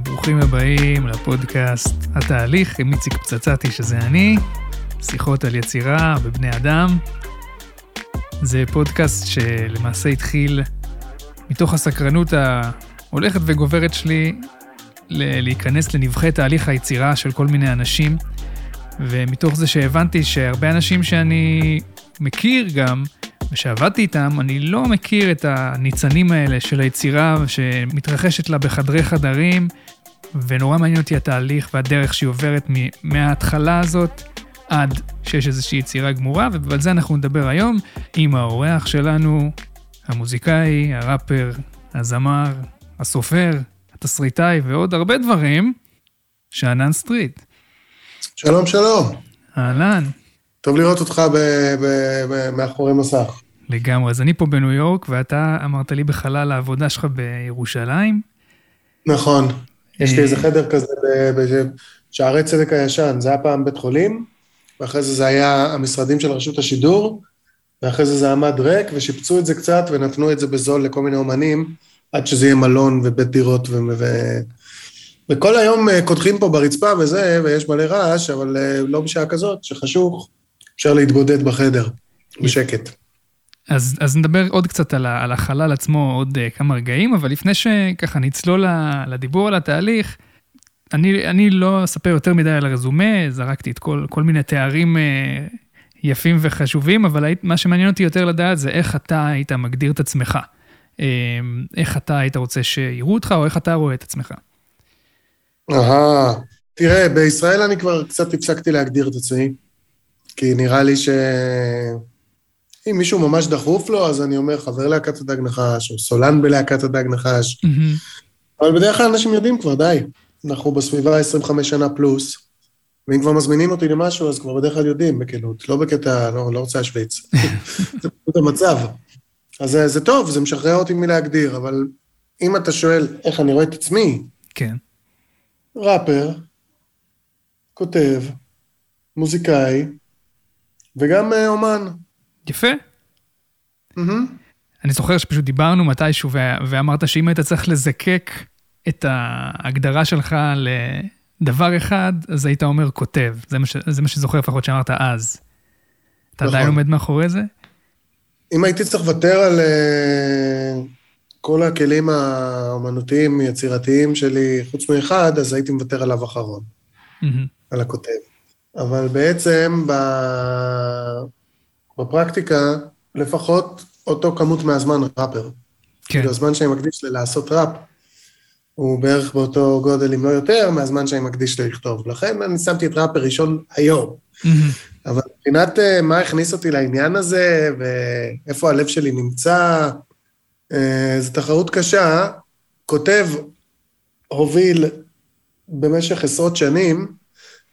וברוכים הבאים לפודקאסט התהליך עם איציק פצצתי, שזה אני, שיחות על יצירה בבני אדם. זה פודקאסט שלמעשה התחיל מתוך הסקרנות ההולכת וגוברת שלי להיכנס לנבחי תהליך היצירה של כל מיני אנשים, ומתוך זה שהבנתי שהרבה אנשים שאני מכיר גם, ושעבדתי איתם, אני לא מכיר את הניצנים האלה של היצירה שמתרחשת לה בחדרי חדרים, ונורא מעניין אותי התהליך והדרך שהיא עוברת מההתחלה הזאת עד שיש איזושהי יצירה גמורה, ועל זה אנחנו נדבר היום עם האורח שלנו, המוזיקאי, הראפר, הזמר, הסופר, התסריטאי ועוד הרבה דברים, שאנן סטריט. שלום, שלום. אהלן. טוב לראות אותך ב- ב- ב- מאחורי מסך. לגמרי. אז אני פה בניו יורק, ואתה אמרת לי בחלל העבודה שלך בירושלים. נכון. יש לי אה, איזה חדר כזה בשערי צדק הישן. זה היה פעם בית חולים, ואחרי זה זה היה המשרדים של רשות השידור, ואחרי זה זה עמד ריק, ושיפצו את זה קצת ונתנו את זה בזול לכל מיני אומנים, עד שזה יהיה מלון ובית דירות ו... ו... וכל היום אה, קודחים פה ברצפה וזה, ויש מלא רעש, אבל אה, לא בשעה כזאת, שחשוך, אפשר להתבודד בחדר, בשקט. אז, אז נדבר עוד קצת על, על החלל עצמו עוד uh, כמה רגעים, אבל לפני שככה נצלול לדיבור על התהליך, אני, אני לא אספר יותר מדי על הרזומה, זרקתי את כל, כל מיני תארים uh, יפים וחשובים, אבל היית, מה שמעניין אותי יותר לדעת זה איך אתה היית מגדיר את עצמך. Uh, איך אתה היית רוצה שיראו אותך, או איך אתה רואה את עצמך. אהה, תראה, בישראל אני כבר קצת הפסקתי להגדיר את עצמי, כי נראה לי שאם מישהו ממש דחוף לו, אז אני אומר חבר להקת הדג נחש, או סולן בלהקת הדג נחש, אבל בדרך כלל אנשים יודעים כבר, די. אנחנו בסביבה 25 שנה פלוס, ואם כבר מזמינים אותי למשהו, אז כבר בדרך כלל יודעים, בכנות, לא בקטע, לא, לא רוצה להשוויץ. זה פשוט המצב. אז זה, זה טוב, זה משחרר אותי מלהגדיר, אבל אם אתה שואל איך אני רואה את עצמי, כן. ראפר, כותב, מוזיקאי, וגם אה, אומן. יפה. Mm-hmm. אני זוכר שפשוט דיברנו מתישהו ו- ואמרת שאם היית צריך לזקק את ההגדרה שלך לדבר אחד, אז היית אומר כותב. זה מה, ש- זה מה שזוכר לפחות שאמרת אז. אתה נכון. עדיין עומד מאחורי זה? אם הייתי צריך לוותר על uh, כל הכלים האומנותיים, יצירתיים שלי, חוץ מאחד, אז הייתי מוותר עליו אחרון, מהמם. על הכותב. אבל בעצם ב... בפרקטיקה, לפחות אותו כמות מהזמן ראפר. כן, כאילו, הזמן שאני מקדיש ללעשות ראפ, הוא בערך באותו גודל, אם לא יותר, מהזמן שאני מקדיש ללכתוב. לכן אני שמתי את ראפר ראשון היום. מהמם. אבל מבחינת אה, מה הכניס אותי לעניין הזה, ואיפה הלב שלי נמצא, אה, זו תחרות קשה. כותב הוביל במשך עשרות שנים,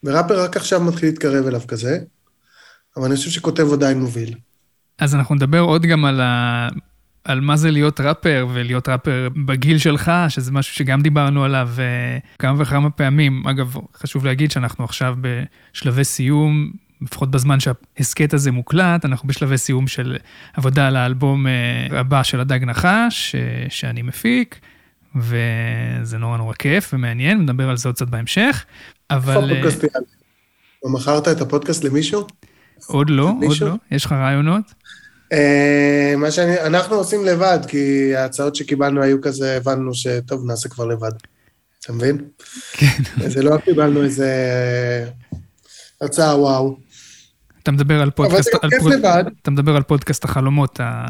וראפר רק עכשיו מתחיל להתקרב אליו כזה, אבל אני חושב שכותב עדיין מוביל. אז אנחנו נדבר עוד גם על, ה... על מה זה להיות ראפר, ולהיות ראפר בגיל שלך, שזה משהו שגם דיברנו עליו אה, כמה וכמה פעמים. אגב, חשוב להגיד שאנחנו עכשיו בשלבי סיום, לפחות בזמן שההסכת הזה מוקלט, אנחנו בשלבי סיום של עבודה על האלבום אה, הבא של הדג נחש, אה, שאני מפיק, וזה נורא נורא כיף ומעניין, נדבר על זה עוד קצת בהמשך. איפה אבל אה, הפודקאסט יעלה? או מכרת את הפודקאסט למישהו? עוד לא, עוד מישהו? לא. יש לך רעיונות? אה, מה שאני, אנחנו עושים לבד, כי ההצעות שקיבלנו היו כזה, הבנו שטוב, נעשה כבר לבד. אתה מבין? כן. זה לא קיבלנו איזה הצעה וואו. אתה מדבר על פודקאסט, גם על כיף פוד- לבד. אתה מדבר על פודקאסט החלומות, ה...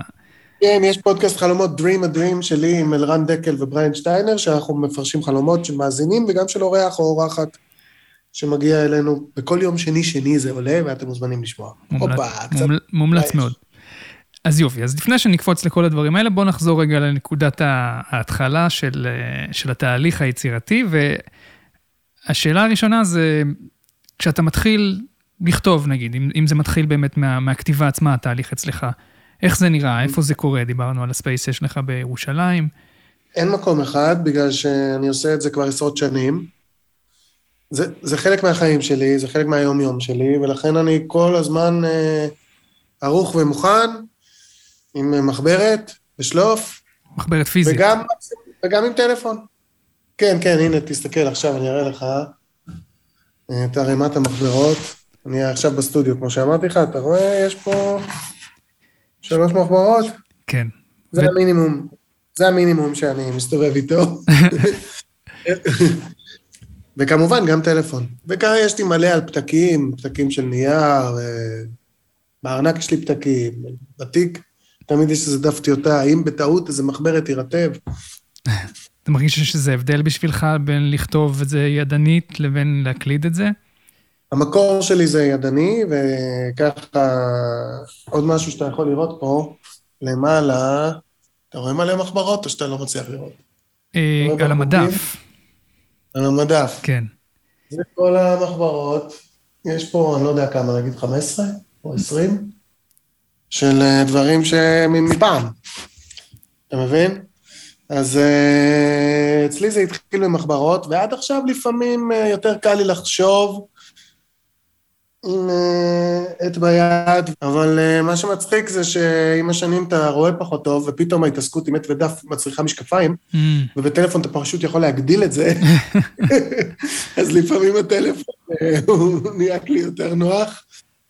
כן, יש פודקאסט חלומות Dream a Dream שלי עם אלרן דקל ובריין שטיינר, שאנחנו מפרשים חלומות של מאזינים וגם של אורח או אורחת שמגיע אלינו. בכל יום שני-שני זה עולה, ואתם מוזמנים לשמוע. מומלץ- הופה, קצת... מומל- מומלץ. מאוד. אז יופי, אז לפני שנקפוץ לכל הדברים האלה, בואו נחזור רגע לנקודת ההתחלה של, אה, של התהליך היצירתי, והשאלה הראשונה זה, כשאתה מתחיל לכתוב, נגיד, אם, אם זה מתחיל באמת מה, מהכתיבה עצמה, התהליך אצלך, איך זה נראה, איפה זה קורה? דיברנו על הספייס יש לך בירושלים. אין מקום אחד, בגלל שאני עושה את זה כבר עשרות שנים. זה, זה חלק מהחיים שלי, זה חלק מהיום-יום שלי, ולכן אני כל הזמן אה, ערוך ומוכן, עם מחברת, בשלוף, מחברת פיזית. וגם, וגם עם טלפון. כן, כן, הנה, תסתכל, עכשיו אני אראה לך אה, את ערימת המחברות. אני עכשיו בסטודיו, כמו שאמרתי לך, אתה רואה, יש פה שלוש מחברות? כן. זה ו... המינימום, זה המינימום שאני מסתובב איתו. וכמובן, גם טלפון. וככה יש לי מלא על פתקים, פתקים של נייר, בארנק יש לי פתקים, בתיק תמיד יש איזה דף טיוטה, אם בטעות איזה מחברת תירטב. אתה מרגיש איזה הבדל בשבילך בין לכתוב את זה ידנית לבין להקליד את זה? המקור שלי זה ידני, וככה עוד משהו שאתה יכול לראות פה, למעלה, אתה רואה מלא מחברות או שאתה לא מצליח לראות? אה, על המדף. על המדף. כן. זה כל המחברות, יש פה, אני לא יודע כמה, נגיד 15 או 20, של אה, דברים שמפעם, אתה מבין? אז אה, אצלי זה התחיל במחברות, ועד עכשיו לפעמים אה, יותר קל לי לחשוב עם עט ביד, אבל מה שמצחיק זה שעם השנים אתה רואה פחות טוב, ופתאום ההתעסקות עם עט ודף מצריכה משקפיים, mm. ובטלפון אתה פשוט יכול להגדיל את זה, אז לפעמים הטלפון הוא נהיה לי יותר נוח.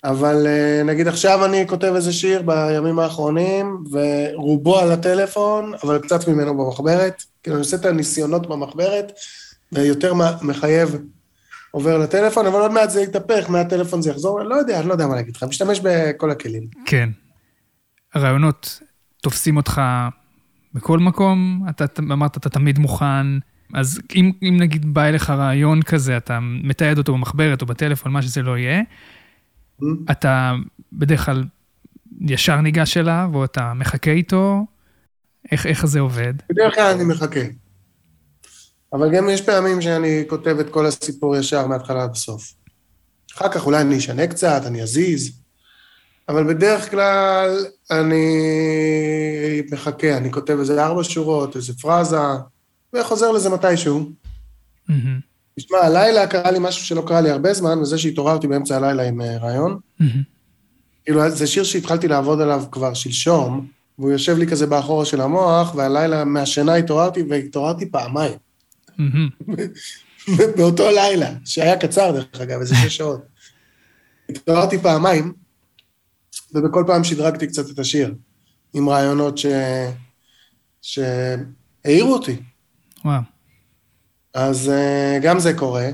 אבל אה, נגיד עכשיו אני כותב איזה שיר בימים האחרונים, ורובו על הטלפון, אבל קצת ממנו במחברת. כאילו, אני עושה את הניסיונות במחברת, ויותר מחייב עובר לטלפון, אבל עוד מעט זה יתהפך, מהטלפון זה יחזור, לא יודע, אני לא יודע מה להגיד לך, משתמש בכל הכלים. כן. הרעיונות תופסים אותך בכל מקום, אתה אמרת, אתה תמיד מוכן, אז אם, אם נגיד בא אליך רעיון כזה, אתה מתעד אותו במחברת או בטלפון, מה שזה לא יהיה, אתה בדרך כלל ישר ניגש אליו, או אתה מחכה איתו? איך, איך זה עובד? בדרך כלל אני מחכה. אבל גם יש פעמים שאני כותב את כל הסיפור ישר מההתחלה עד הסוף. אחר כך אולי אני אשנה קצת, אני אזיז, אבל בדרך כלל אני מחכה, אני כותב איזה ארבע שורות, איזה פרזה, וחוזר לזה מתישהו. Mm-hmm. תשמע, הלילה קרה לי משהו שלא קרה לי הרבה זמן, וזה שהתעוררתי באמצע הלילה עם אה, רעיון. כאילו, זה שיר שהתחלתי לעבוד עליו כבר שלשום, והוא יושב לי כזה באחורה של המוח, והלילה מהשינה התעוררתי, והתעוררתי פעמיים. באותו לילה, שהיה קצר דרך אגב, איזה שש שעות. התעוררתי פעמיים, ובכל פעם שדרגתי קצת את השיר, עם רעיונות ש... שהעירו אותי. וואו. אז uh, גם זה קורה.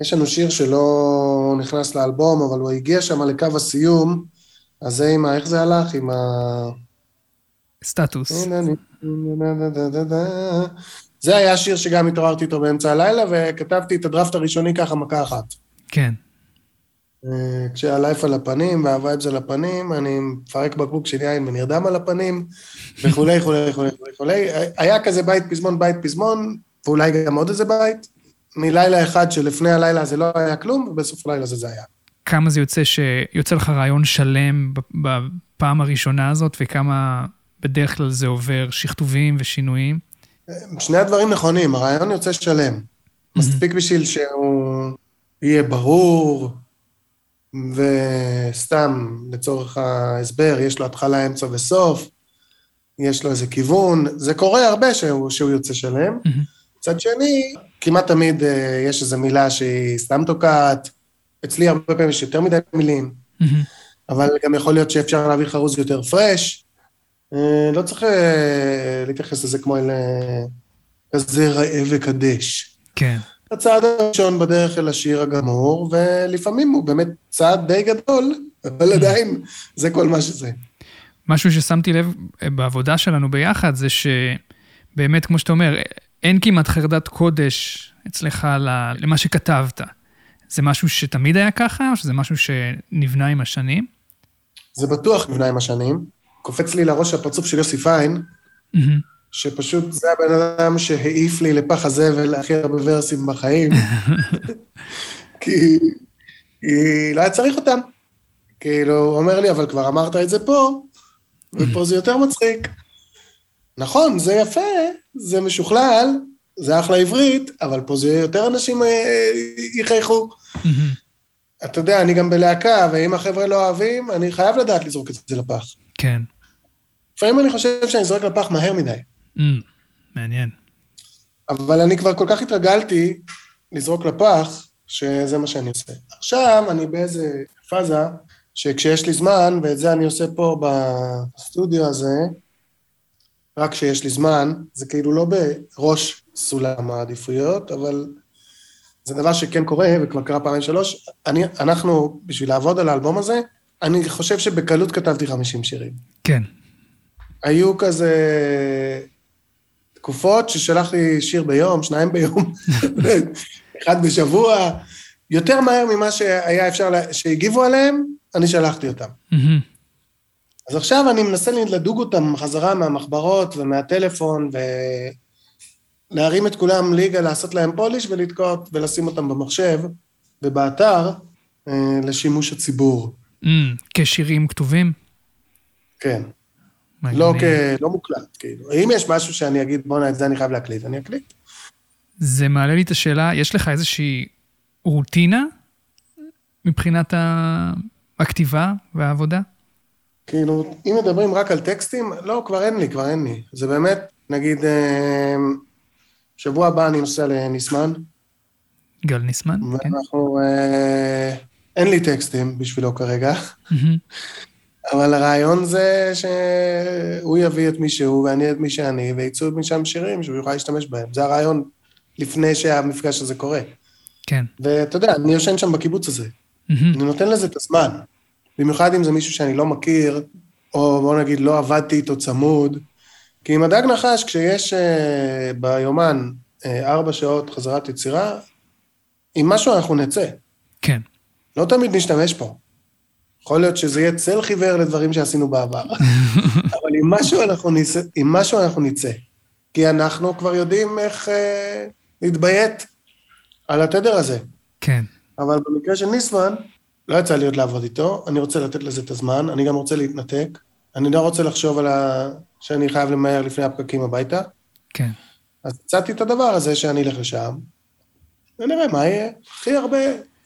יש לנו שיר שלא נכנס לאלבום, אבל הוא הגיע שם לקו הסיום, אז זה עם ה... איך זה הלך? עם ה... סטטוס. זה היה שיר שגם התעוררתי איתו באמצע הלילה, וכתבתי את הדראפט הראשוני ככה מכה אחת. כן. אה, כשהלייף על הפנים והווייבס על הפנים, אני מפרק בקבוק של יין ונרדם על הפנים, וכולי, וכולי, וכולי, וכולי. היה כזה בית פזמון, בית פזמון, ואולי גם עוד איזה בית, מלילה אחד שלפני הלילה הזה לא היה כלום, ובסוף הלילה הזה זה היה. כמה זה יוצא שיוצא לך רעיון שלם בפעם הראשונה הזאת, וכמה בדרך כלל זה עובר שכתובים ושינויים? שני הדברים נכונים, הרעיון יוצא שלם. מספיק בשביל שהוא יהיה ברור, וסתם, לצורך ההסבר, יש לו התחלה, אמצע וסוף, יש לו איזה כיוון, זה קורה הרבה שהוא, שהוא יוצא שלם. מצד שני, כמעט תמיד אה, יש איזו מילה שהיא סתם תוקעת, אצלי הרבה פעמים יש יותר מדי מילים, אבל גם יכול להיות שאפשר להביא חרוז יותר פרש. אה, לא צריך אה, להתייחס לזה כמו אל כזה ראה וקדש. כן. הצעד הראשון בדרך אל השיר הגמור, ולפעמים הוא באמת צעד די גדול, אבל עדיין זה כל מה שזה. משהו ששמתי לב בעבודה שלנו ביחד, זה שבאמת, כמו שאתה אומר, אין כמעט חרדת קודש אצלך למה שכתבת. זה משהו שתמיד היה ככה, או שזה משהו שנבנה עם השנים? זה בטוח נבנה עם השנים. קופץ לי לראש הפרצוף של יוסי פיין, mm-hmm. שפשוט זה הבן אדם שהעיף לי לפח הזבל הכי הרבה ורסים בחיים, כי, כי לא היה צריך אותם. כאילו, הוא אומר לי, אבל כבר אמרת את זה פה, ופה זה יותר מצחיק. נכון, זה יפה, זה משוכלל, זה אחלה עברית, אבל פה זה יותר אנשים אה, יחייכו. אתה יודע, אני גם בלהקה, ואם החבר'ה לא אוהבים, אני חייב לדעת לזרוק את זה לפח. כן. לפעמים אני חושב שאני זורק לפח מהר מדי. מעניין. אבל אני כבר כל כך התרגלתי לזרוק לפח, שזה מה שאני עושה. עכשיו אני באיזה פאזה, שכשיש לי זמן, ואת זה אני עושה פה בסטודיו הזה, רק כשיש לי זמן, זה כאילו לא בראש סולם העדיפויות, אבל זה דבר שכן קורה, וכבר קרה פעמים שלוש. אני, אנחנו, בשביל לעבוד על האלבום הזה, אני חושב שבקלות כתבתי 50 שירים. כן. היו כזה תקופות ששלחתי שיר ביום, שניים ביום, אחד בשבוע, יותר מהר ממה שהיה אפשר, לה... שהגיבו עליהם, אני שלחתי אותם. אז עכשיו אני מנסה לדוג אותם חזרה מהמחברות ומהטלפון, ולהרים את כולם ליגה, לעשות להם פוליש ולתקעות ולשים אותם במחשב ובאתר אה, לשימוש הציבור. מממ, כשירים כתובים? כן. לא, כ... לא מוקלט, כאילו. אם יש משהו שאני אגיד, בואנה, את זה אני חייב להקליט, אני אקליט. זה מעלה לי את השאלה, יש לך איזושהי רוטינה מבחינת הכתיבה והעבודה? כאילו, אם מדברים רק על טקסטים, לא, כבר אין לי, כבר אין לי. זה באמת, נגיד, אה, שבוע הבא אני נוסע לניסמן. גל ניסמן, כן. ואנחנו, אה, אין לי טקסטים בשבילו כרגע, אבל הרעיון זה שהוא יביא את מי שהוא ואני את מי שאני, ויצאו משם שירים שהוא יוכל להשתמש בהם. זה הרעיון לפני שהמפגש הזה קורה. כן. ואתה יודע, אני יושן שם בקיבוץ הזה. אני נותן לזה את הזמן. במיוחד אם זה מישהו שאני לא מכיר, או בוא נגיד לא עבדתי איתו צמוד. כי עם הדג נחש, כשיש uh, ביומן uh, ארבע שעות חזרת יצירה, עם משהו אנחנו נצא. כן. לא תמיד נשתמש פה. יכול להיות שזה יהיה צל חיוור לדברים שעשינו בעבר. אבל עם משהו אנחנו, נצא, עם משהו אנחנו נצא. כי אנחנו כבר יודעים איך uh, להתביית על התדר הזה. כן. אבל במקרה של ניסמן, לא יצא לי עוד לעבוד איתו, אני רוצה לתת לזה את הזמן, אני גם רוצה להתנתק, אני לא רוצה לחשוב על ה... שאני חייב למהר לפני הפקקים הביתה. כן. אז הצעתי את הדבר הזה שאני אלך לשם, ונראה מה יהיה. הכי הרבה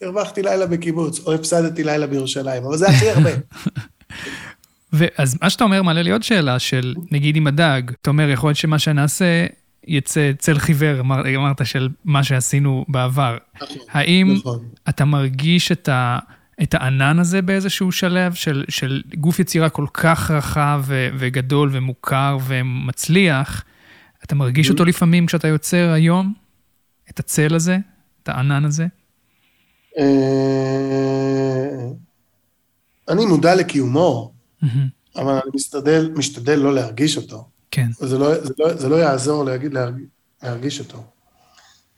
הרווחתי לילה בקיבוץ, או הפסדתי לילה בירושלים, אבל זה הכי הרבה. ואז מה שאתה אומר מעלה לי עוד שאלה של, נגיד עם הדג, אתה אומר, יכול להיות שמה שנעשה יצא צל חיוור, אמר, אמרת, של מה שעשינו בעבר. נכון, האם נכון. אתה מרגיש את, ה, את הענן הזה באיזשהו שלב, של, של גוף יצירה כל כך רחב ו, וגדול ומוכר ומצליח, אתה מרגיש אותו לפעמים כשאתה יוצר היום? את הצל הזה? את הענן הזה? אה, אני מודע לקיומו, אבל אני משתדל, משתדל לא להרגיש אותו. כן. זה לא, זה לא, זה לא יעזור להגיד, להרגיש, להרגיש אותו.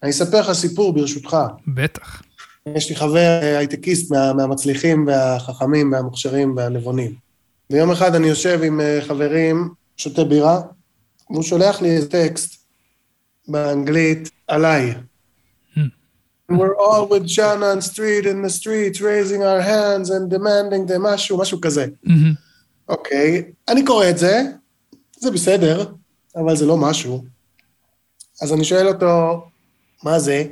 אני אספר לך סיפור, ברשותך. בטח. יש לי חבר אה, הייטקיסט מה, מהמצליחים והחכמים והמוכשרים והנבונים. ויום אחד אני יושב עם אה, חברים, שותה בירה, והוא שולח לי איזה טקסט באנגלית עליי. We're all with John on street in the streets, raising our hands and demanding them משהו, משהו כזה. אוקיי, okay. אני קורא את זה, זה בסדר, אבל זה לא משהו. אז אני שואל אותו, מה זה?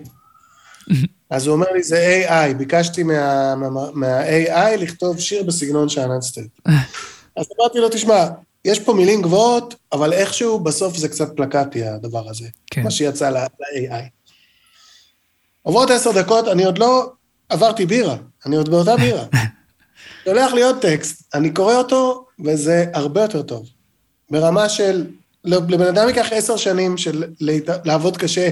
אז הוא אומר לי, זה AI, ביקשתי מה, מה, מה-AI לכתוב שיר בסגנון שאנן סטייט. אז אמרתי לו, תשמע, יש פה מילים גבוהות, אבל איכשהו בסוף זה קצת פלקטי, הדבר הזה. כן. מה שיצא ל-AI. עוברות עשר דקות, אני עוד לא עברתי בירה, אני עוד באותה בירה. שולח לי עוד טקסט, אני קורא אותו, וזה הרבה יותר טוב. ברמה של, לבן אדם ייקח עשר שנים של לעבוד קשה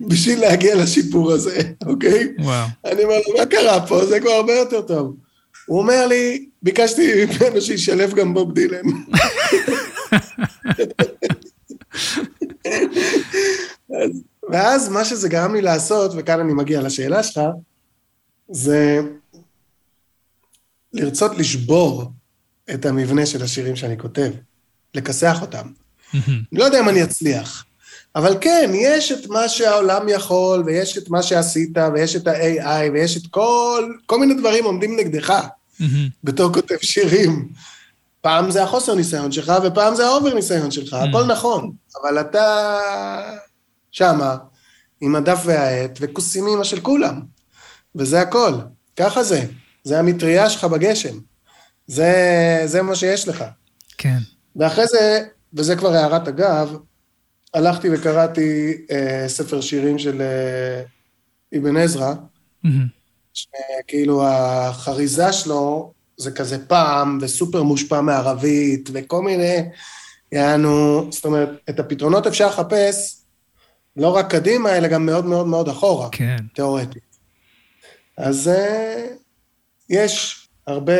בשביל להגיע לשיפור הזה, אוקיי? וואו. אני אומר לו, מה קרה פה? זה כבר הרבה יותר טוב. הוא אומר לי, ביקשתי ממנו שישלב גם בוב דילן. אז, ואז מה שזה גרם לי לעשות, וכאן אני מגיע לשאלה שלך, זה לרצות לשבור את המבנה של השירים שאני כותב, לכסח אותם. אני לא יודע אם אני אצליח, אבל כן, יש את מה שהעולם יכול, ויש את מה שעשית, ויש את ה-AI, ויש את כל, כל מיני דברים עומדים נגדך, בתור כותב שירים. פעם זה החוסר ניסיון שלך, ופעם זה האובר ניסיון שלך, הכל נכון, אבל אתה שמה, עם הדף והעט, וכוסים אימא של כולם, וזה הכל, ככה זה, זה המטריה שלך בגשם, זה, זה מה שיש לך. כן. ואחרי זה, וזה כבר הערת אגב, הלכתי וקראתי אה, ספר שירים של אה, אבן עזרא, שכאילו החריזה שלו זה כזה פעם, וסופר מושפע מערבית, וכל מיני, יענו, זאת אומרת, את הפתרונות אפשר לחפש לא רק קדימה, אלא גם מאוד מאוד מאוד אחורה, כן. תיאורטית. אז אה, יש הרבה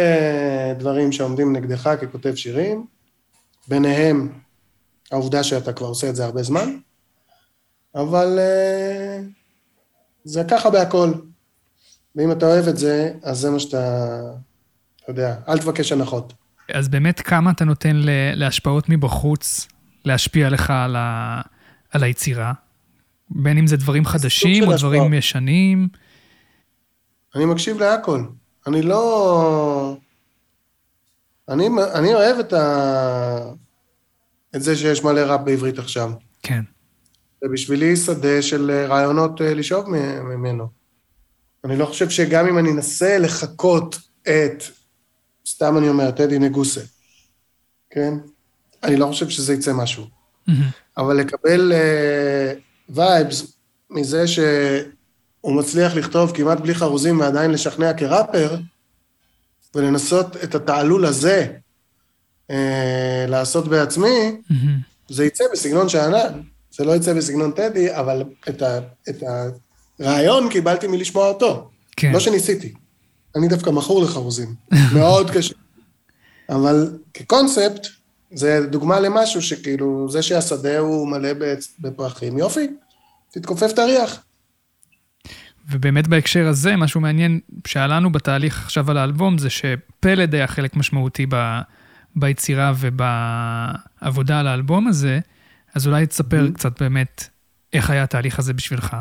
דברים שעומדים נגדך ככותב שירים, ביניהם העובדה שאתה כבר עושה את זה הרבה זמן, אבל אה, זה ככה בהכל. ואם אתה אוהב את זה, אז זה מה שאתה, אתה יודע, אל תבקש הנחות. אז באמת, כמה אתה נותן להשפעות מבחוץ להשפיע לך על, ה... על היצירה? בין אם זה דברים חדשים או. דברים ישנים? אני מקשיב להכל. אני לא... אני, אני אוהב את, ה... את זה שיש מלא ראפ בעברית עכשיו. כן. זה בשבילי שדה של רעיונות אה, לשאוב ממנו. אני לא חושב שגם אם אני אנסה לחקות את, סתם אני אומר, טדי נגוסה, כן? אני לא חושב שזה יצא משהו. Mm-hmm. אבל לקבל וייבס מזה שהוא מצליח לכתוב כמעט בלי חרוזים ועדיין לשכנע כראפר, ולנסות את התעלול הזה uh, לעשות בעצמי, mm-hmm. זה יצא בסגנון שאנן. זה לא יצא בסגנון טדי, אבל את, ה, את הרעיון קיבלתי מלשמוע אותו. כן. לא שניסיתי. אני דווקא מכור לחרוזים. מאוד קשה. אבל כקונספט, זה דוגמה למשהו שכאילו, זה שהשדה הוא מלא בפרחים, יופי, תתכופף את הריח. ובאמת בהקשר הזה, משהו מעניין שעלה לנו בתהליך עכשיו על האלבום, זה שפלד היה חלק משמעותי ב, ביצירה ובעבודה על האלבום הזה, אז אולי תספר mm-hmm. קצת באמת איך היה התהליך הזה בשבילך.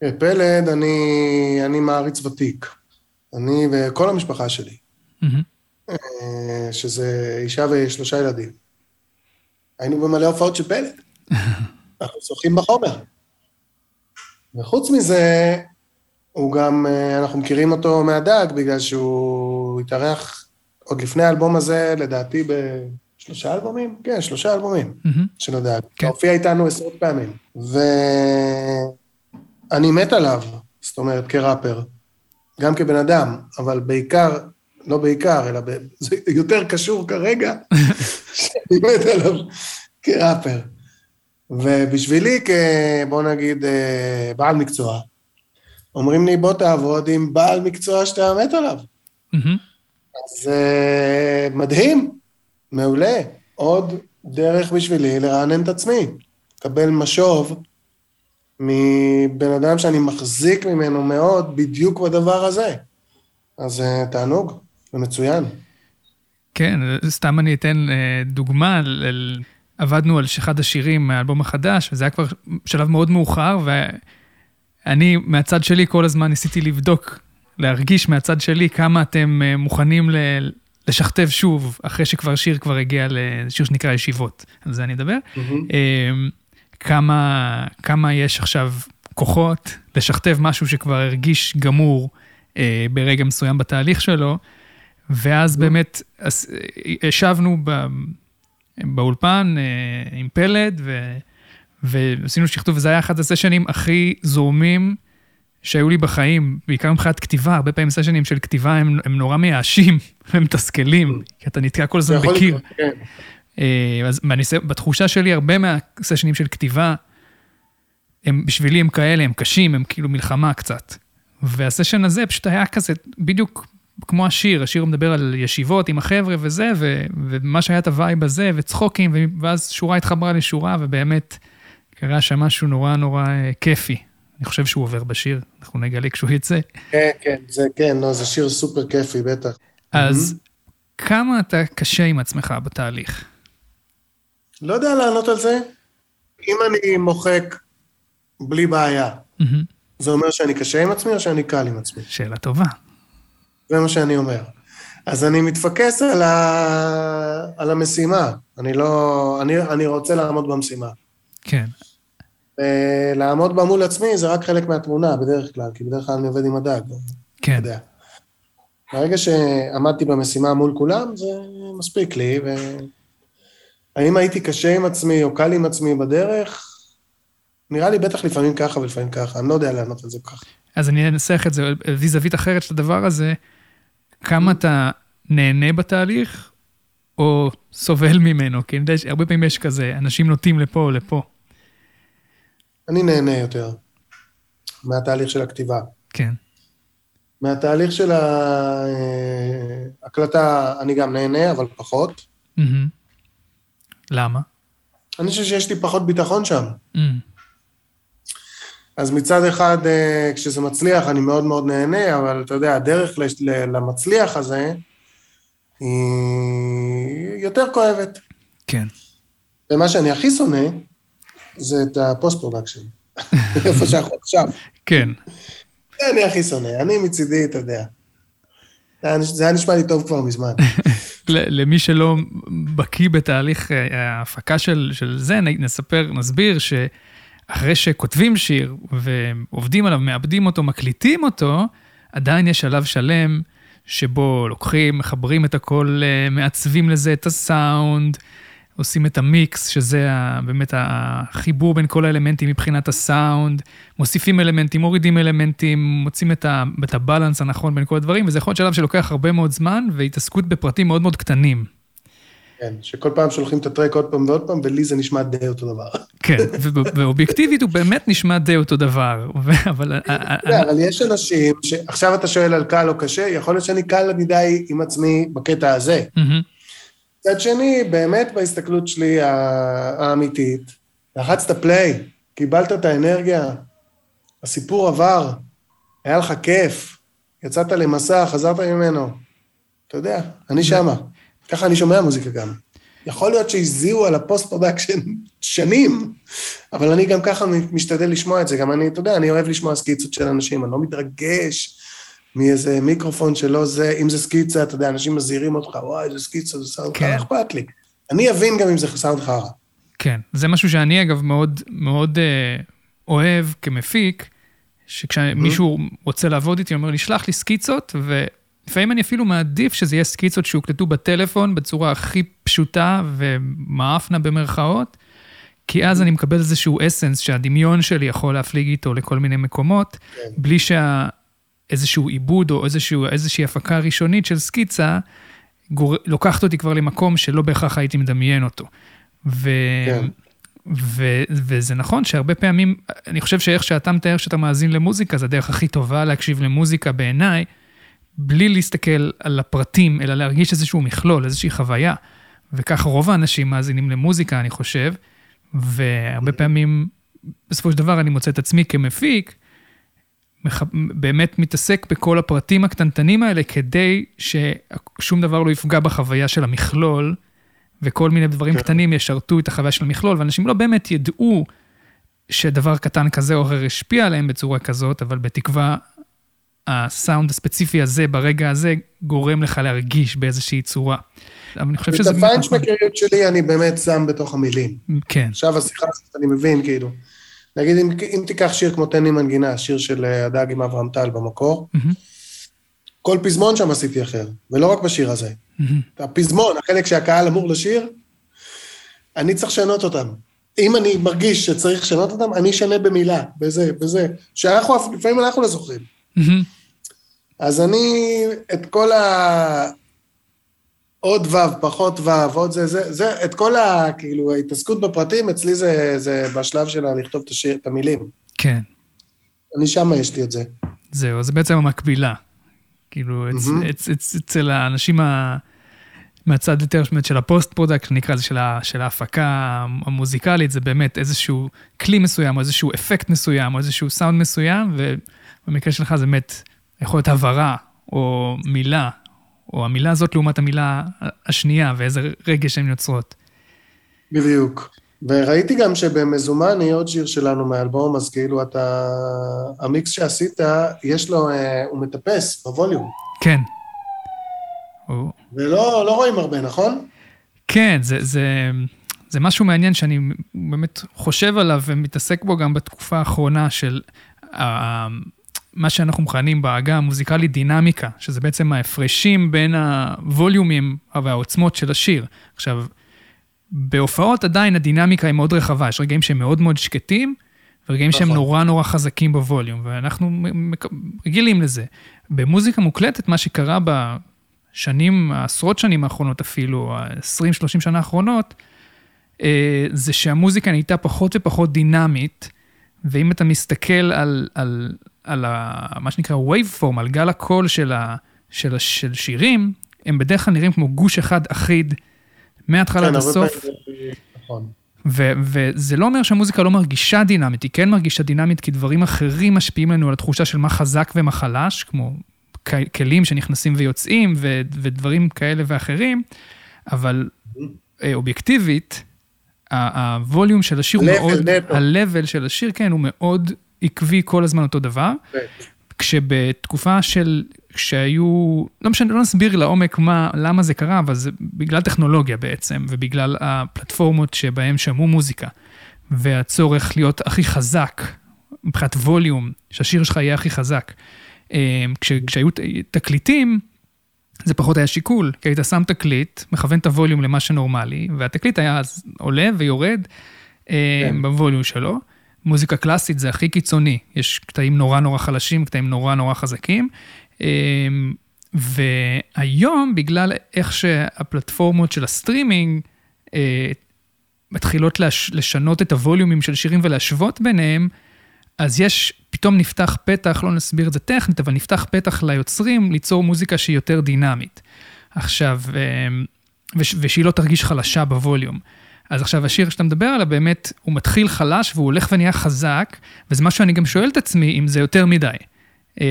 כן, פלד, אני, אני מעריץ ותיק. אני וכל המשפחה שלי. Mm-hmm. שזה אישה ושלושה ילדים. היינו במלא הופעות של פלד. אנחנו שוחים בחומר. וחוץ מזה, הוא גם, אה, אנחנו מכירים אותו מהדג, בגלל שהוא התארח עוד לפני האלבום הזה, לדעתי, שלושה אלבומים? כן, שלושה אלבומים mm-hmm. של הדג. כן. הופיע איתנו עשרות פעמים. ואני מת עליו, זאת אומרת, כראפר. גם כבן אדם, אבל בעיקר, לא בעיקר, אלא ב... זה יותר קשור כרגע, שאני מת עליו כראפר. ובשבילי, כ... בוא נגיד, אה, בעל מקצוע, אומרים לי, בוא תעבוד עם בעל מקצוע שאתה מת עליו. אז uh, מדהים, מעולה. עוד דרך בשבילי לרענן את עצמי. לקבל משוב מבן אדם שאני מחזיק ממנו מאוד בדיוק בדבר הזה. אז uh, תענוג, זה מצוין. כן, סתם אני אתן uh, דוגמה. עבדנו על אחד השירים מהאלבום החדש, וזה היה כבר שלב מאוד מאוחר, ואני מהצד שלי כל הזמן ניסיתי לבדוק, להרגיש מהצד שלי כמה אתם uh, מוכנים ל... לשכתב שוב, אחרי שכבר שיר כבר הגיע לשיר שנקרא ישיבות, על זה אני אדבר. Mm-hmm. כמה, כמה יש עכשיו כוחות לשכתב משהו שכבר הרגיש גמור אה, ברגע מסוים בתהליך שלו, ואז mm-hmm. באמת ישבנו ב, באולפן אה, עם פלד, ו, ועשינו שכתוב, וזה היה אחד הסשנים הכי זורמים שהיו לי בחיים, בעיקר מבחינת כתיבה, הרבה פעמים סשנים של כתיבה הם, הם נורא מייאשים ומתסכלים, כי אתה נתקע כל הזמן בקיר. כן. אה, אז בניסיון, בתחושה שלי, הרבה מהסשנים של כתיבה, הם, בשבילי הם כאלה, הם קשים, הם כאילו מלחמה קצת. והסשן הזה פשוט היה כזה, בדיוק כמו השיר, השיר מדבר על ישיבות עם החבר'ה וזה, ו, ומה שהיה את ה vibe הזה, וצחוקים, ואז שורה התחברה לשורה, ובאמת קרה שם משהו נורא נורא אה, כיפי. אני חושב שהוא עובר בשיר, אנחנו נגלה כשהוא יצא. כן, כן, זה כן, לא, זה שיר סופר כיפי, בטח. אז mm-hmm. כמה אתה קשה עם עצמך בתהליך? לא יודע לענות על זה. אם אני מוחק בלי בעיה, mm-hmm. זה אומר שאני קשה עם עצמי או שאני קל עם עצמי? שאלה טובה. זה מה שאני אומר. אז אני מתפקס על, ה... על המשימה. אני לא... אני, אני רוצה לעמוד במשימה. כן. לעמוד בה מול עצמי זה רק חלק מהתמונה בדרך כלל, כי בדרך כלל אני עובד עם הדג. כן. יודע. ברגע שעמדתי במשימה מול כולם, זה מספיק לי, ו... האם הייתי קשה עם עצמי או קל עם עצמי בדרך? נראה לי בטח לפעמים ככה ולפעמים ככה, אני לא יודע לענות על זה ככה. אז אני אנסח את זה, זווית אחרת של הדבר הזה, כמה אתה נהנה בתהליך, או סובל ממנו, כי אני יודע שהרבה פעמים יש כזה, אנשים נוטים לפה או לפה. אני נהנה יותר מהתהליך של הכתיבה. כן. מהתהליך של ההקלטה אני גם נהנה, אבל פחות. מהמם. למה? אני חושב שיש לי פחות ביטחון שם. מהמם. אז מצד אחד, אה, כשזה מצליח, אני מאוד מאוד נהנה, אבל אתה יודע, הדרך למצליח הזה היא יותר כואבת. כן. ומה שאני הכי שונא, זה את ה post production. איפה שאנחנו עכשיו. כן. זה אני הכי שונא. אני מצידי, אתה יודע. זה היה נשמע לי טוב כבר מזמן. למי שלא בקיא בתהליך אה, ההפקה של, של זה, נספר, נסביר שאחרי שכותבים שיר ועובדים עליו, מעבדים אותו, מקליטים אותו, עדיין יש שלב שלם שבו לוקחים, מחברים את הכל, אה, מעצבים לזה את הסאונד, עושים את המיקס, שזה באמת החיבור בין כל האלמנטים מבחינת הסאונד, מוסיפים אלמנטים, מורידים אלמנטים, מוצאים את הבלנס הנכון בין כל הדברים, וזה יכול להיות שלב שלוקח הרבה מאוד זמן, והתעסקות בפרטים מאוד מאוד קטנים. כן, שכל פעם שולחים את הטרק עוד פעם ועוד פעם, ולי זה נשמע די אותו דבר. כן, ואובייקטיבית הוא באמת נשמע די אותו דבר, אבל... ה- ה- אתה יודע, אבל יש אנשים שעכשיו אתה שואל על קל או קשה, יכול להיות שאני קל מדי עם עצמי בקטע הזה. מצד שני, באמת בהסתכלות שלי האמיתית, לחצת play, קיבלת את האנרגיה, הסיפור עבר, היה לך כיף, יצאת למסע, חזרת ממנו. אתה יודע, אני שמה. ככה אני שומע מוזיקה גם. יכול להיות שהזיעו על ה post production שנים, אבל אני גם ככה משתדל לשמוע את זה. גם אני, אתה יודע, אני אוהב לשמוע סקיצות של אנשים, אני לא מתרגש מאיזה מיקרופון שלא זה, אם זה סקיצה, אתה יודע, אנשים מזהירים אותך, וואי, זה סקיצה, זה סאונד כן. חרא, אכפת לי. אני אבין גם אם זה סאונד חרא. כן, זה משהו שאני אגב מאוד מאוד אה, אוהב כמפיק, שכשמישהו רוצה לעבוד איתי, הוא אומר לי, שלח לי סקיצות, ולפעמים אני אפילו מעדיף שזה יהיה סקיצות שהוקלטו בטלפון בצורה הכי פשוטה ומאפנה במרכאות, כי אז אני מקבל איזשהו אסנס שהדמיון שלי יכול להפליג איתו לכל מיני מקומות, כן. בלי שאיזשהו עיבוד או איזשהו, איזושהי הפקה ראשונית של סקיצה, גור... לוקחת אותי כבר למקום שלא בהכרח הייתי מדמיין אותו. ו... כן. ו... וזה נכון שהרבה פעמים, אני חושב שאיך שאתה מתאר שאתה מאזין למוזיקה, זה הדרך הכי טובה להקשיב למוזיקה בעיניי, בלי להסתכל על הפרטים, אלא להרגיש איזשהו מכלול, איזושהי חוויה. וכך רוב האנשים מאזינים למוזיקה, אני חושב, והרבה פעמים, בסופו של דבר, אני מוצא את עצמי כמפיק, מח... באמת מתעסק בכל הפרטים הקטנטנים האלה, כדי ששום דבר לא יפגע בחוויה של המכלול, וכל מיני דברים כן. קטנים ישרתו את החוויה של המכלול, ואנשים לא באמת ידעו שדבר קטן כזה או אחר השפיע עליהם בצורה כזאת, אבל בתקווה הסאונד הספציפי הזה, ברגע הזה, גורם לך להרגיש באיזושהי צורה. אבל אני חושב את שזה... נכון. הפיינשמקריות שלי אני באמת שם בתוך המילים. כן, עכשיו השיחה הזאת אני מבין, כאילו. נגיד, אם, אם תיקח שיר כמו תן לי מנגינה, שיר של אה, הדג עם אברהם טל במקור, מהמם, כל פזמון שם עשיתי אחר, ולא רק בשיר הזה. מהמם. הפזמון, החלק שהקהל אמור לשיר, אני צריך לשנות אותם. אם אני מרגיש שצריך לשנות אותם, אני אשנה במילה, בזה, בזה. שאנחנו, לפעמים אנחנו לא זוכרים. מהמם. אז אני, את כל ה... עוד ו', פחות ו', עוד זה, זה, זה, את כל ה... כאילו, ההתעסקות בפרטים, אצלי זה, זה בשלב שלה לכתוב את השיר, את המילים. כן, אני שמה יש לי את זה. זהו, זה בעצם המקבילה. כאילו, אצ- אצל האנשים ה... מהצד יותר באמת של ה post product, נקרא לזה של, ה, של ההפקה המוזיקלית, זה באמת איזשהו כלי מסוים, או איזשהו אפקט מסוים, או איזשהו סאונד מסוים, ובמקרה שלך זה באמת יכול להיות הבהרה, או מילה, או המילה הזאת לעומת המילה השנייה, ואיזה רגש הן יוצרות. בדיוק. וראיתי גם שבמזומן היא עוד שיר שלנו מהאלבום, אז כאילו אתה... המיקס שעשית, יש לו... אה, הוא מטפס בווליום. כן. ולא לא רואים הרבה, נכון? כן, זה, זה, זה משהו מעניין שאני באמת חושב עליו ומתעסק בו גם בתקופה האחרונה של uh, מה שאנחנו מכנים בעגה המוזיקלית דינמיקה, שזה בעצם ההפרשים בין הווליומים והעוצמות של השיר. עכשיו, בהופעות עדיין הדינמיקה היא מאוד רחבה, יש רגעים שהם מאוד מאוד שקטים, ורגעים שהם נכון. נורא נורא חזקים בווליום, ואנחנו רגילים לזה. במוזיקה מוקלטת, מה שקרה בשנים, העשרות שנים האחרונות אפילו, ה-20-30 שנה האחרונות, אה, זה שהמוזיקה נהייתה פחות ופחות דינמית, ואם אתה מסתכל על, על, על ה, מה שנקרא waveform, על גל הקול של, ה, של, ה, של שירים, הם בדרך כלל נראים כמו גוש אחד אחיד, מההתחלה עד כן, הרבה הסוף. נכון. ו- וזה לא אומר שהמוזיקה לא מרגישה דינמית, היא כן מרגישה דינמית כי דברים אחרים משפיעים לנו על התחושה של מה חזק ומה חלש, כמו כלים שנכנסים ויוצאים ו- ודברים כאלה ואחרים, אבל אה, אובייקטיבית, הווליום של השיר הוא מאוד. ה-level של השיר, כן, הוא מאוד עקבי כל הזמן אותו דבר. כן. כשבתקופה של, כשהיו, לא משנה, לא נסביר לעומק מה, למה זה קרה, אבל זה בגלל טכנולוגיה בעצם, ובגלל הפלטפורמות שבהן שמעו מוזיקה, והצורך להיות הכי חזק, מבחינת ווליום, שהשיר שלך יהיה הכי חזק. אה, כש, כשהיו תקליטים, זה פחות היה שיקול, כי היית שם תקליט, מכוון את הווליום למה שנורמלי, והתקליט היה אז עולה ויורד אה, כן. בווליום שלו. מוזיקה קלאסית זה הכי קיצוני, יש קטעים נורא נורא חלשים, קטעים נורא נורא חזקים. אה, והיום, בגלל איך שהפלטפורמות של הסטרימינג מתחילות לש, לשנות את הווליומים של שירים ולהשוות ביניהם, אז יש, פתאום נפתח פתח, לא נסביר את זה טכנית, אבל נפתח פתח ליוצרים ליצור מוזיקה שהיא יותר דינמית. עכשיו, וש, ושהיא לא תרגיש חלשה בווליום. אז עכשיו, השיר שאתה מדבר עליו, באמת, הוא מתחיל חלש והוא הולך ונהיה חזק, וזה מה שאני גם שואל את עצמי, אם זה יותר מדי. אה,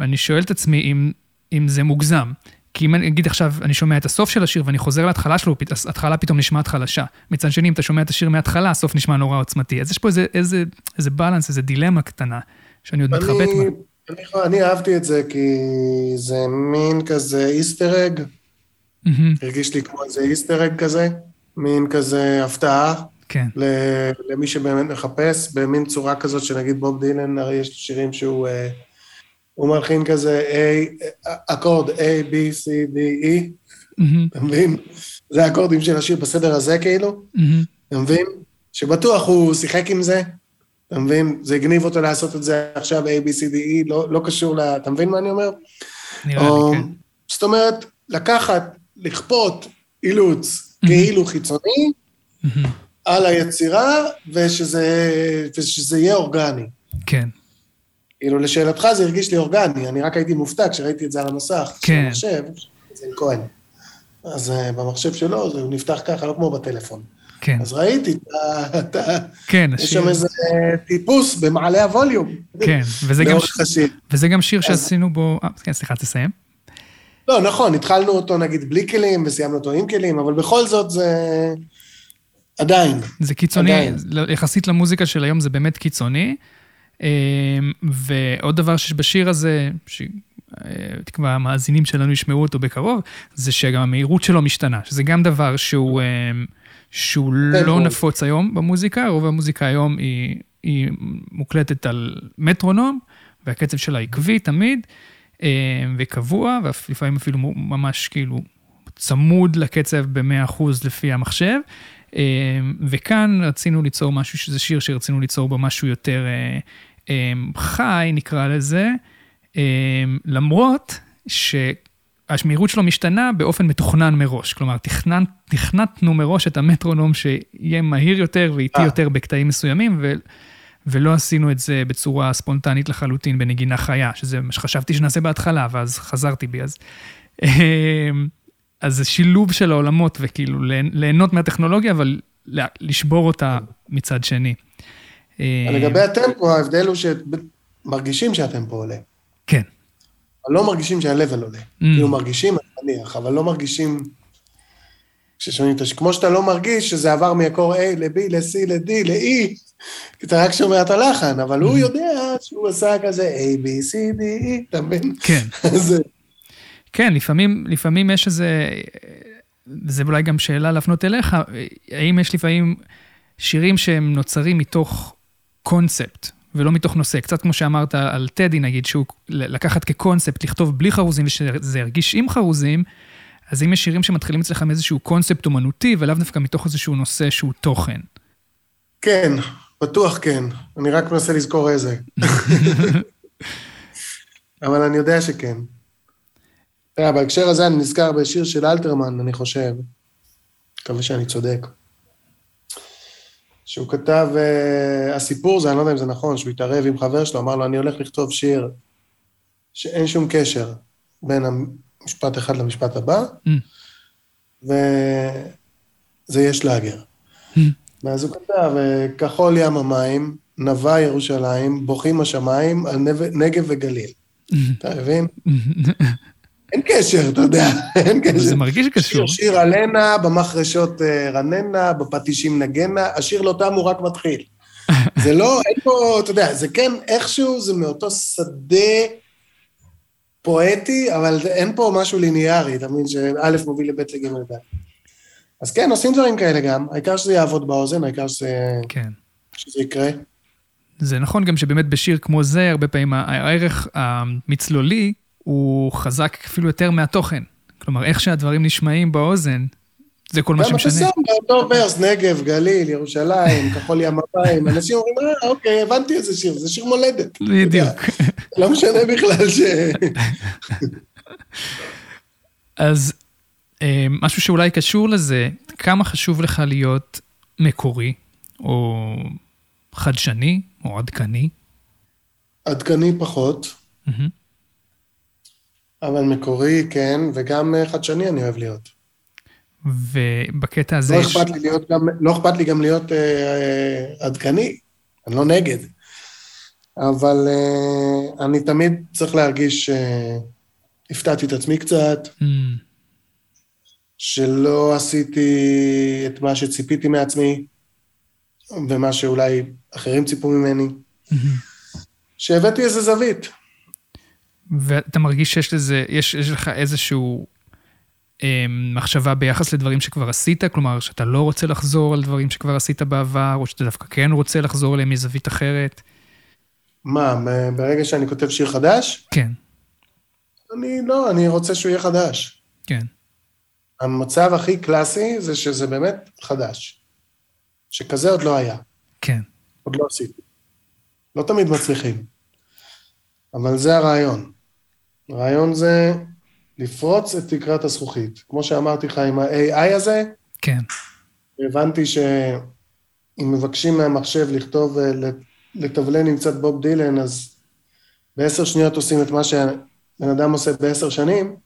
אני שואל את עצמי אם, אם זה מוגזם. כי אם אני אגיד עכשיו, אני שומע את הסוף של השיר ואני חוזר להתחלה שלו, ההתחלה פתאום נשמעת חלשה. מצד שני, אם אתה שומע את השיר מההתחלה, הסוף נשמע נורא עוצמתי. אז יש פה איזה, איזה, איזה בלנס, איזה דילמה קטנה, שאני עוד מתחבט בה. אני, אני, אהבתי את זה כי זה מין כזה איסטר אג, מהמם, הרגיש לי כמו איזה איסטר אג כזה, מין כזה הפתעה כן, למי שבאמת מחפש, במין צורה כזאת שנגיד בוב דילן, הרי יש שירים שהוא אה, הוא מלחין כזה A, אקורד A, B, C, D, E, אתה מבין? זה האקורדים של השיר בסדר הזה כאילו, אתה מבין? שבטוח הוא שיחק עם זה, אתה מבין? זה הגניב אותו לעשות את זה עכשיו A, B, C, D, E, לא, לא קשור ל... אתה מבין מה אני אומר? נראה או- לי, כן. זאת אומרת, לקחת, לכפות אילוץ כאילו חיצוני על היצירה, ושזה, ושזה יהיה אורגני. כן, כאילו, לשאלתך זה הרגיש לי אורגני, אני רק הייתי מופתע כשראיתי את זה על המסך. כן. במחשב, זה עם כהן. אז uh, במחשב שלו זה נפתח ככה, לא כמו בטלפון. כן, אז ראיתי את ה... כן, יש השיר, שם איזה אה, טיפוס במעלה הווליום. כן, וזה גם, השיר. וזה גם שיר שעשינו בו, אה, כן, סליחה, תסיים. לא, נכון, התחלנו אותו נגיד בלי כלים וסיימנו אותו עם כלים, אבל בכל זאת זה... עדיין. זה קיצוני, עדיין. יחסית למוזיקה של היום זה באמת קיצוני. אמ, ועוד דבר שיש בשיר הזה, שתקווה המאזינים שלנו ישמעו אותו בקרוב, זה שגם המהירות שלו משתנה, שזה גם דבר שהוא, אמ, שהוא לא טמפו. נפוץ היום במוזיקה, רוב המוזיקה היום היא, היא מוקלטת על מטרונום, והקצב שלה עקבי תמיד, אמ, וקבוע, ולפעמים אפילו ממש כאילו צמוד לקצב ב-100% לפי המחשב. אה, וכאן רצינו ליצור משהו, שזה שיר שרצינו ליצור בו משהו יותר אה, אה, חי, נקרא לזה, אה, למרות שהמהירות שלו משתנה באופן מתוכנן מראש. כלומר, תכנן, תכנתנו מראש את המטרונום שיהיה מהיר יותר ואיטי אה. יותר בקטעים מסוימים, ו... ולא עשינו את זה בצורה ספונטנית לחלוטין בנגינה חיה, שזה מה שחשבתי שנעשה בהתחלה, ואז חזרתי בי אז. אז זה שילוב של העולמות, וכאילו ליהנ- ליהנות מהטכנולוגיה, אבל לשבור אותה מצד שני. אה, לגבי הטמפו, ההבדל הוא שמרגישים שהטמפו עולה. כן. אבל לא מרגישים שהלבל עולה. Mm. כאילו מרגישים, אני מניח, אבל לא מרגישים... כששומעים את הש... כמו שאתה לא מרגיש שזה עבר מקור A ל-B, ל-C, ל-D, ל-E, כי אתה רק שומע את הלחן, אבל הוא Mm. יודע שהוא עשה כזה A, B, C, D, E, אתה מבין? כן. כן, לפעמים, לפעמים יש איזה, זה אולי גם שאלה להפנות אליך, האם יש לפעמים שירים שהם נוצרים מתוך קונספט, ולא מתוך נושא, קצת כמו שאמרת על טדי נגיד, שהוא לקחת כקונספט, לכתוב בלי חרוזים ושזה ירגיש עם חרוזים, אז אם יש שירים שמתחילים אצלך מאיזשהו קונספט אומנותי, ולאו דווקא מתוך איזשהו נושא שהוא תוכן. כן, בטוח כן. אני רק מנסה לזכור איזה. אבל אני יודע שכן. תראה, בהקשר הזה אני נזכר בשיר של אלתרמן, אני חושב. מקווה שאני צודק. שהוא כתב, uh, הסיפור זה, אני לא יודע אם זה נכון, שהוא התערב עם חבר שלו, אמר לו, אני הולך לכתוב שיר שאין שום קשר בין המשפט אחד למשפט הבא, mm. וזה יש לאגר. Mm. ואז הוא כתב, כחול ים המים, נבע ירושלים, בוכים השמיים על נגב וגליל. Mm. אתה מבין? אין קשר, אתה יודע, אין קשר. זה מרגיש קשור. שיר, עלנה, במחרשות אה, רננה, בפטישים נגנה, השיר לא תם, הוא רק מתחיל. זה לא, אין פה, אתה יודע, זה כן, איכשהו זה מאותו שדה פואטי, אבל אין פה משהו ליניארי, אתה מבין, שא' מוביל לב' לג' לד'. אז כן, עושים דברים כאלה גם, העיקר שזה יעבוד באוזן, העיקר שזה, כן. שזה יקרה. זה נכון גם שבאמת בשיר כמו זה, הרבה פעמים הערך המצלולי הוא חזק אפילו יותר מהתוכן. כלומר, איך שהדברים נשמעים באוזן, זה כל מה שמשנה. גם אתה שם באותו ורס, נגב, גליל, ירושלים, כחול ים המים, אנשים אומרים, אה, אוקיי, הבנתי איזה שיר, זה שיר מולדת. בדיוק. לא משנה בכלל ש... אז אה, משהו שאולי קשור לזה, כמה חשוב לך להיות מקורי, או חדשני, או עדכני? עדכני פחות. Mm-hmm. אבל מקורי, כן, וגם אה, חדשני אני אוהב להיות. ובקטע הזה לא יש... אכפת לי להיות גם, לא אכפת לי גם להיות אה, אה, עדכני, אני לא נגד. אבל אה, אני תמיד צריך להרגיש שהפתעתי את עצמי קצת, mm. שלא עשיתי את מה שציפיתי מעצמי, ומה שאולי אחרים ציפו ממני, mm-hmm. שהבאתי איזה זווית. ואתה מרגיש שיש לזה, יש, יש לך איזשהו אה, מחשבה ביחס לדברים שכבר עשית? כלומר, שאתה לא רוצה לחזור על דברים שכבר עשית בעבר, או שאתה דווקא כן רוצה לחזור אליהם מזווית אחרת? מה, ברגע שאני כותב שיר חדש? כן. אני לא, אני רוצה שהוא יהיה חדש. כן. המצב הכי קלאסי זה שזה באמת חדש. שכזה עוד לא היה. כן. עוד לא עשיתי. לא תמיד מצליחים. אבל זה הרעיון. הרעיון זה לפרוץ את תקרת הזכוכית. כמו שאמרתי לך עם ה-AI הזה, כן. הבנתי שאם מבקשים מהמחשב לכתוב, אה, לתבלן עם קצת בוב דילן, אז בעשר שניות עושים את מה שבן אדם עושה בעשר שנים,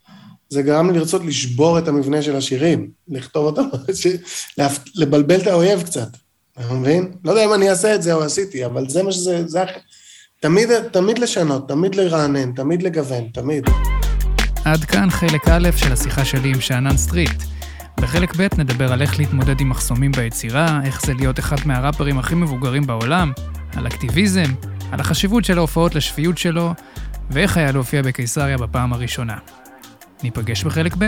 זה גרם לי לרצות לשבור את המבנה של השירים, לכתוב אותם, לבלבל את האויב קצת, אתה מבין? לא יודע אם אני אעשה את זה או עשיתי, אבל זה מה שזה, זה, תמיד, תמיד לשנות, תמיד לרענן, תמיד לגוון, תמיד. עד כאן חלק א' של השיחה שלי עם שאנן סטריט. בחלק ב' נדבר על איך להתמודד עם מחסומים ביצירה, איך זה להיות אחד מהראפרים הכי מבוגרים בעולם, על אקטיביזם, על החשיבות של ההופעות לשפיות שלו, ואיך היה להופיע בקיסריה בפעם הראשונה. ניפגש בחלק ב'.